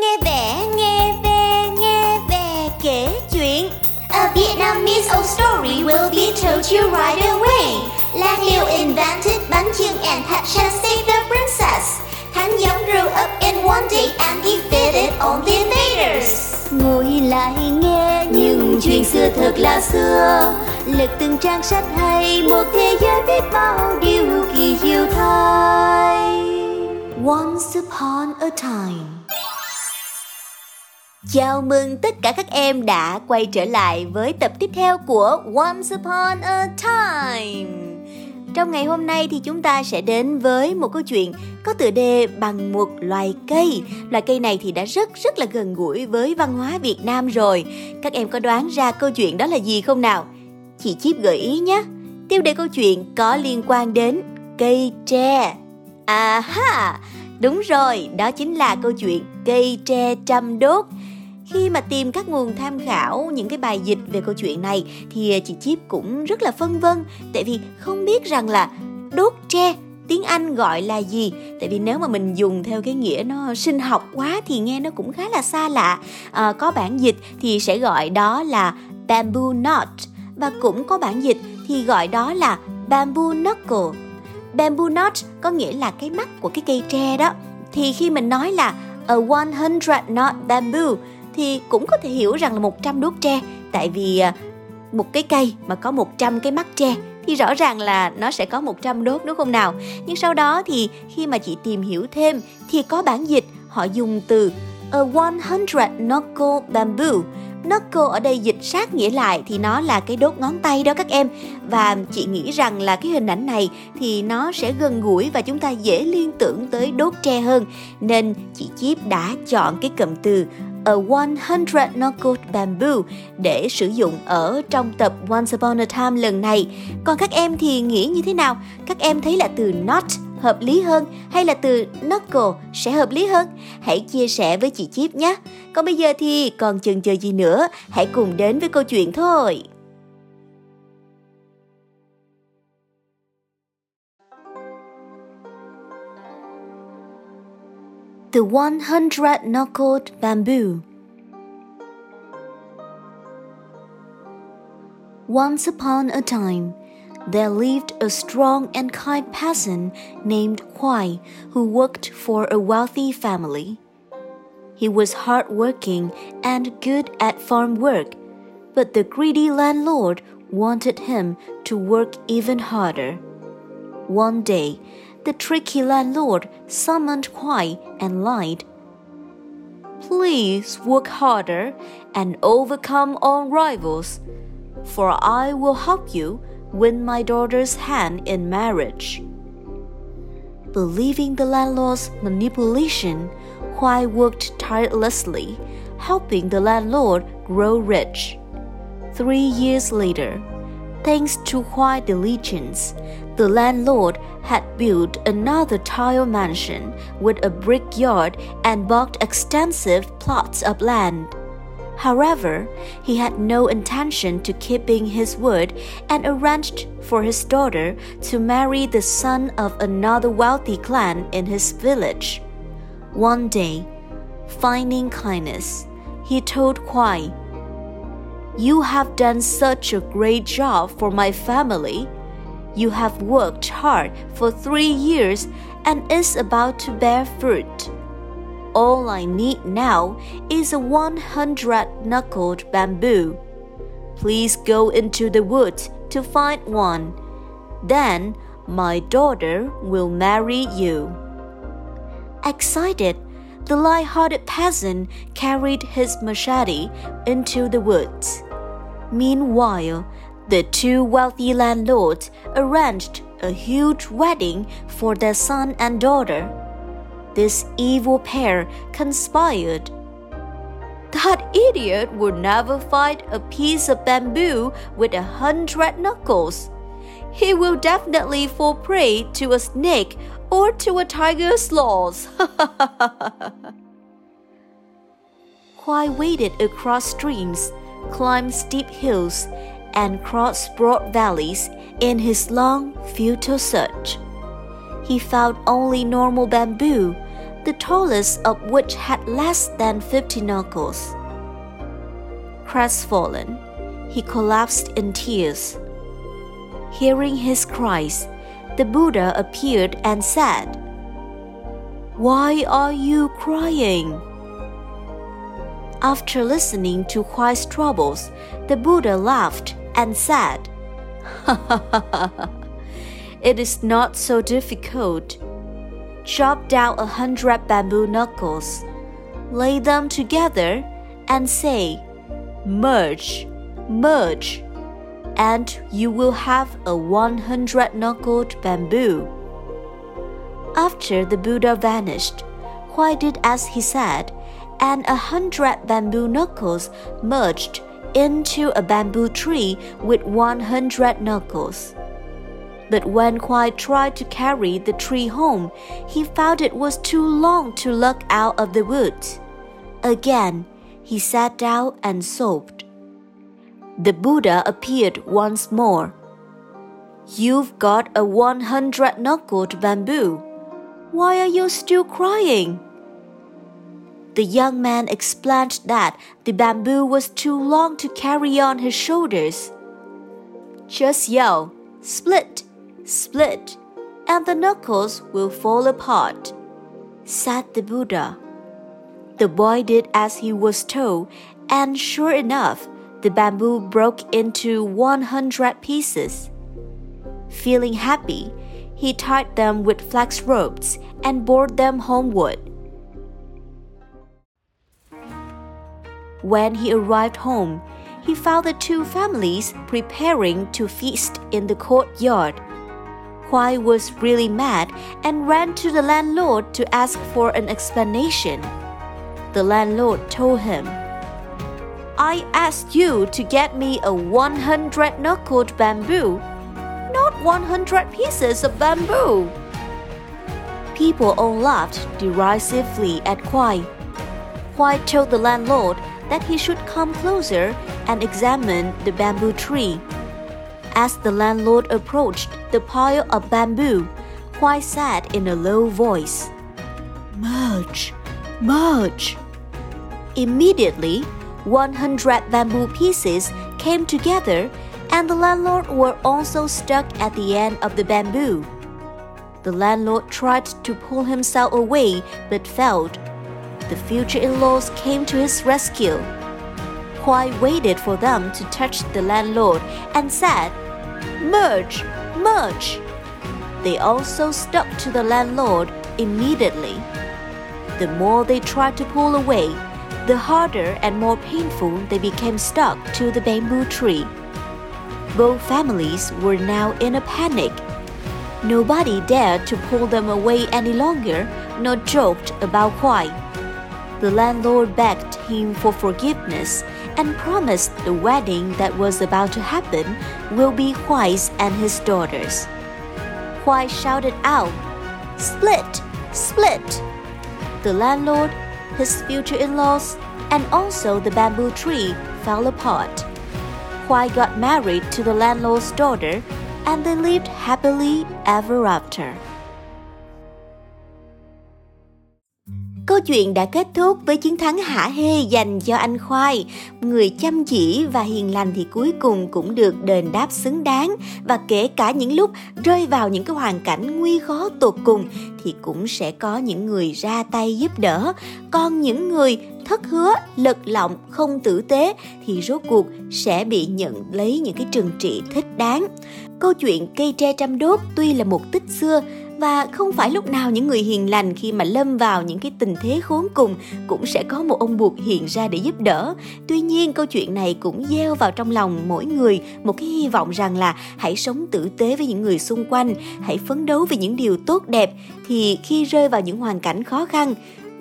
Nghe vẻ, nghe ve, nghe về kể chuyện. A Vietnamese old story will be told you right away. Lan Liu invented bánh chưng and had chance save the princess. Thánh giống grew up in one day and defeated all the invaders. Ngồi lại nghe những chuyện xưa thật là xưa. Lật từng trang sách hay một thế giới biết bao điều kỳ diệu thay Once upon a time. Chào mừng tất cả các em đã quay trở lại với tập tiếp theo của Once Upon a Time. Trong ngày hôm nay thì chúng ta sẽ đến với một câu chuyện có tựa đề bằng một loài cây. Loài cây này thì đã rất rất là gần gũi với văn hóa Việt Nam rồi. Các em có đoán ra câu chuyện đó là gì không nào? Chị Chip gợi ý nhé. Tiêu đề câu chuyện có liên quan đến cây tre. À ha, đúng rồi, đó chính là câu chuyện cây tre trăm đốt khi mà tìm các nguồn tham khảo những cái bài dịch về câu chuyện này thì à, chị Chip cũng rất là phân vân. Tại vì không biết rằng là đốt tre tiếng Anh gọi là gì. Tại vì nếu mà mình dùng theo cái nghĩa nó sinh học quá thì nghe nó cũng khá là xa lạ. À, có bản dịch thì sẽ gọi đó là bamboo knot. Và cũng có bản dịch thì gọi đó là bamboo knuckle. Bamboo knot có nghĩa là cái mắt của cái cây tre đó. Thì khi mình nói là a 100 knot bamboo thì cũng có thể hiểu rằng là 100 đốt tre tại vì à, một cái cây mà có 100 cái mắt tre thì rõ ràng là nó sẽ có 100 đốt, đúng không nào? Nhưng sau đó thì khi mà chị tìm hiểu thêm thì có bản dịch, họ dùng từ a 100 knuckle bamboo. Knuckle ở đây dịch sát nghĩa lại thì nó là cái đốt ngón tay đó các em và chị nghĩ rằng là cái hình ảnh này thì nó sẽ gần gũi và chúng ta dễ liên tưởng tới đốt tre hơn nên chị Chip đã chọn cái cụm từ A 100 Knuckled Bamboo để sử dụng ở trong tập Once Upon a Time lần này. Còn các em thì nghĩ như thế nào? Các em thấy là từ not hợp lý hơn hay là từ knuckle sẽ hợp lý hơn? Hãy chia sẻ với chị Chip nhé. Còn bây giờ thì còn chần chờ gì nữa, hãy cùng đến với câu chuyện thôi. The 100 Knuckled Bamboo. Once upon a time, there lived a strong and kind peasant named Khoai who worked for a wealthy family. He was hardworking and good at farm work, but the greedy landlord wanted him to work even harder. One day, the tricky landlord summoned Khoai and lied. Please work harder and overcome all rivals, for I will help you win my daughter's hand in marriage. Believing the landlord's manipulation, Khoai worked tirelessly, helping the landlord grow rich. Three years later, thanks to Khoai's diligence, the landlord had built another tile mansion with a brick yard and bought extensive plots of land. However, he had no intention to keeping his word and arranged for his daughter to marry the son of another wealthy clan in his village. One day, finding kindness, he told Khoai, You have done such a great job for my family you have worked hard for three years and is about to bear fruit. All I need now is a 100 knuckled bamboo. Please go into the woods to find one. Then my daughter will marry you. Excited, the light hearted peasant carried his machete into the woods. Meanwhile, the two wealthy landlords arranged a huge wedding for their son and daughter. This evil pair conspired. That idiot would never fight a piece of bamboo with a hundred knuckles. He will definitely fall prey to a snake or to a tiger's claws. Khoai waded across streams, climbed steep hills, and crossed broad valleys in his long, futile search. He found only normal bamboo, the tallest of which had less than 50 knuckles. Crestfallen, he collapsed in tears. Hearing his cries, the Buddha appeared and said, Why are you crying? After listening to Khoai's troubles, the Buddha laughed and said, It is not so difficult. Chop down a hundred bamboo knuckles, lay them together, and say, Merge, merge, and you will have a 100 knuckled bamboo. After the Buddha vanished, Khoai did as he said, and a hundred bamboo knuckles merged into a bamboo tree with 100 knuckles. But when Khoai tried to carry the tree home, he found it was too long to lug out of the woods. Again, he sat down and sobbed. The Buddha appeared once more. You've got a 100 knuckled bamboo. Why are you still crying? The young man explained that the bamboo was too long to carry on his shoulders. Just yell, split, split, and the knuckles will fall apart, said the Buddha. The boy did as he was told, and sure enough, the bamboo broke into 100 pieces. Feeling happy, he tied them with flax ropes and bore them homeward. When he arrived home, he found the two families preparing to feast in the courtyard. Khoai was really mad and ran to the landlord to ask for an explanation. The landlord told him, I asked you to get me a 100 knuckled bamboo, not 100 pieces of bamboo. People all laughed derisively at Khoai. Khoai told the landlord that he should come closer and examine the bamboo tree. As the landlord approached the pile of bamboo, Khoai said in a low voice, Merge, merge. Immediately, 100 bamboo pieces came together and the landlord were also stuck at the end of the bamboo. The landlord tried to pull himself away but failed. The future in laws came to his rescue. Khoai waited for them to touch the landlord and said, Merge, merge. They also stuck to the landlord immediately. The more they tried to pull away, the harder and more painful they became stuck to the bamboo tree. Both families were now in a panic. Nobody dared to pull them away any longer, nor joked about Khoai. The landlord begged him for forgiveness and promised the wedding that was about to happen will be Khoai's and his daughter's. Khoai shouted out, Split! Split! The landlord, his future in laws, and also the bamboo tree fell apart. Khoai got married to the landlord's daughter and they lived happily ever after. Chuyện đã kết thúc với chiến thắng hả hê dành cho anh Khoai. Người chăm chỉ và hiền lành thì cuối cùng cũng được đền đáp xứng đáng và kể cả những lúc rơi vào những cái hoàn cảnh nguy khó tột cùng thì cũng sẽ có những người ra tay giúp đỡ. Còn những người thất hứa, lật lọng, không tử tế thì rốt cuộc sẽ bị nhận lấy những cái trừng trị thích đáng. Câu chuyện cây tre trăm đốt tuy là một tích xưa và không phải lúc nào những người hiền lành khi mà lâm vào những cái tình thế khốn cùng cũng sẽ có một ông buộc hiện ra để giúp đỡ. Tuy nhiên, câu chuyện này cũng gieo vào trong lòng mỗi người một cái hy vọng rằng là hãy sống tử tế với những người xung quanh, hãy phấn đấu vì những điều tốt đẹp thì khi rơi vào những hoàn cảnh khó khăn,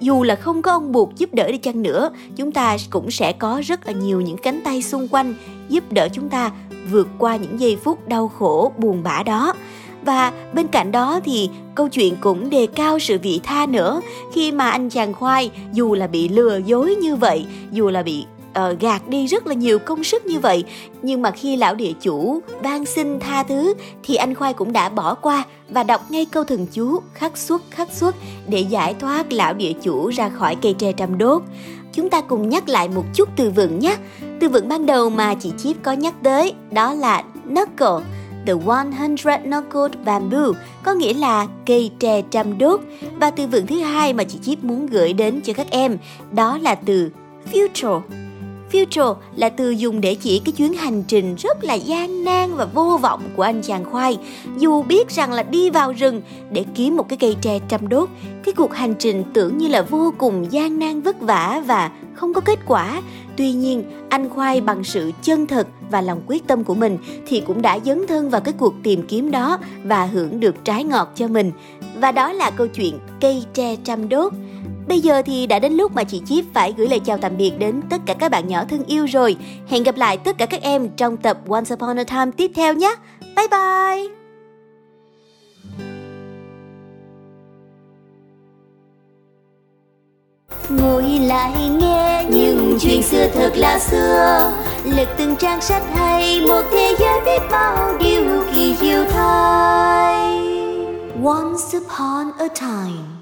dù là không có ông buộc giúp đỡ đi chăng nữa, chúng ta cũng sẽ có rất là nhiều những cánh tay xung quanh giúp đỡ chúng ta vượt qua những giây phút đau khổ, buồn bã đó và bên cạnh đó thì câu chuyện cũng đề cao sự vị tha nữa. Khi mà anh chàng khoai dù là bị lừa dối như vậy dù là bị uh, gạt đi rất là nhiều công sức như vậy nhưng mà khi lão địa chủ van xin tha thứ thì anh khoai cũng đã bỏ qua và đọc ngay câu thần chú khắc xuất khắc xuất để giải thoát lão địa chủ ra khỏi cây tre trăm đốt. Chúng ta cùng nhắc lại một chút từ vựng nhé. Từ vựng ban đầu mà chị Chip có nhắc tới đó là knuckle từ 100 Knuckled Bamboo có nghĩa là cây tre trăm đốt và từ vựng thứ hai mà chị Chip muốn gửi đến cho các em đó là từ future Future là từ dùng để chỉ cái chuyến hành trình rất là gian nan và vô vọng của anh chàng khoai. Dù biết rằng là đi vào rừng để kiếm một cái cây tre trăm đốt, cái cuộc hành trình tưởng như là vô cùng gian nan vất vả và không có kết quả. Tuy nhiên, anh khoai bằng sự chân thật và lòng quyết tâm của mình thì cũng đã dấn thân vào cái cuộc tìm kiếm đó và hưởng được trái ngọt cho mình. Và đó là câu chuyện cây tre trăm đốt. Bây giờ thì đã đến lúc mà chị Chip phải gửi lời chào tạm biệt đến tất cả các bạn nhỏ thân yêu rồi. Hẹn gặp lại tất cả các em trong tập Once Upon a Time tiếp theo nhé. Bye bye! Ngồi lại nghe những chuyện xưa thật là xưa. Lật từng trang sách hay một thế giới biết bao điều kỳ diệu thay. Once upon a time